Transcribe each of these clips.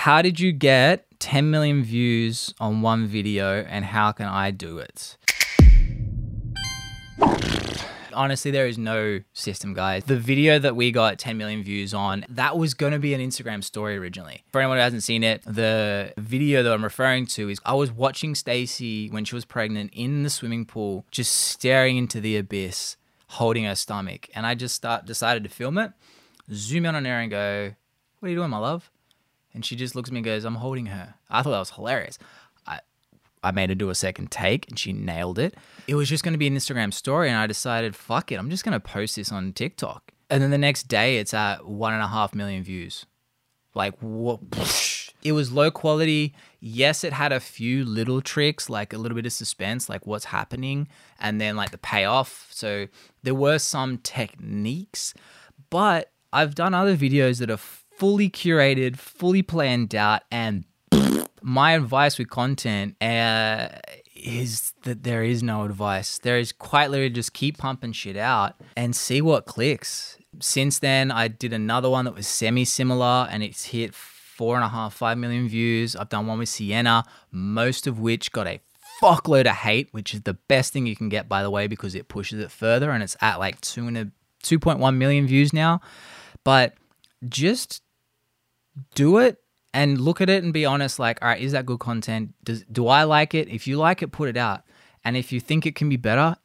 How did you get 10 million views on one video and how can I do it? Honestly, there is no system, guys. The video that we got 10 million views on, that was going to be an Instagram story originally. For anyone who hasn't seen it, the video that I'm referring to is I was watching Stacy when she was pregnant in the swimming pool, just staring into the abyss, holding her stomach. And I just start decided to film it, zoom in on her and go, What are you doing, my love? And she just looks at me and goes, I'm holding her. I thought that was hilarious. I, I made her do a second take and she nailed it. It was just going to be an Instagram story, and I decided, fuck it, I'm just going to post this on TikTok. And then the next day, it's at one and a half million views. Like, what? It was low quality. Yes, it had a few little tricks, like a little bit of suspense, like what's happening, and then like the payoff. So there were some techniques, but I've done other videos that are fully curated, fully planned out, and my advice with content uh, is that there is no advice. There is quite literally just keep pumping shit out and see what clicks. Since then, I did another one that was semi similar and it's hit four and a half, five million views. I've done one with Sienna, most of which got a fuckload of hate, which is the best thing you can get, by the way, because it pushes it further and it's at like two and a 2.1 million views now. But just do it and look at it and be honest like all right is that good content? Does, do i like it? If you like it put it out. And if you think it can be better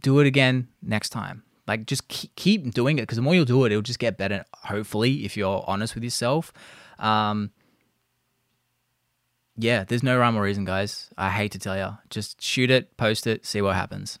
do it again next time. Like just keep doing it because the more you'll do it it'll just get better hopefully if you're honest with yourself. Um, yeah there's no rhyme or reason guys. I hate to tell you just shoot it post it see what happens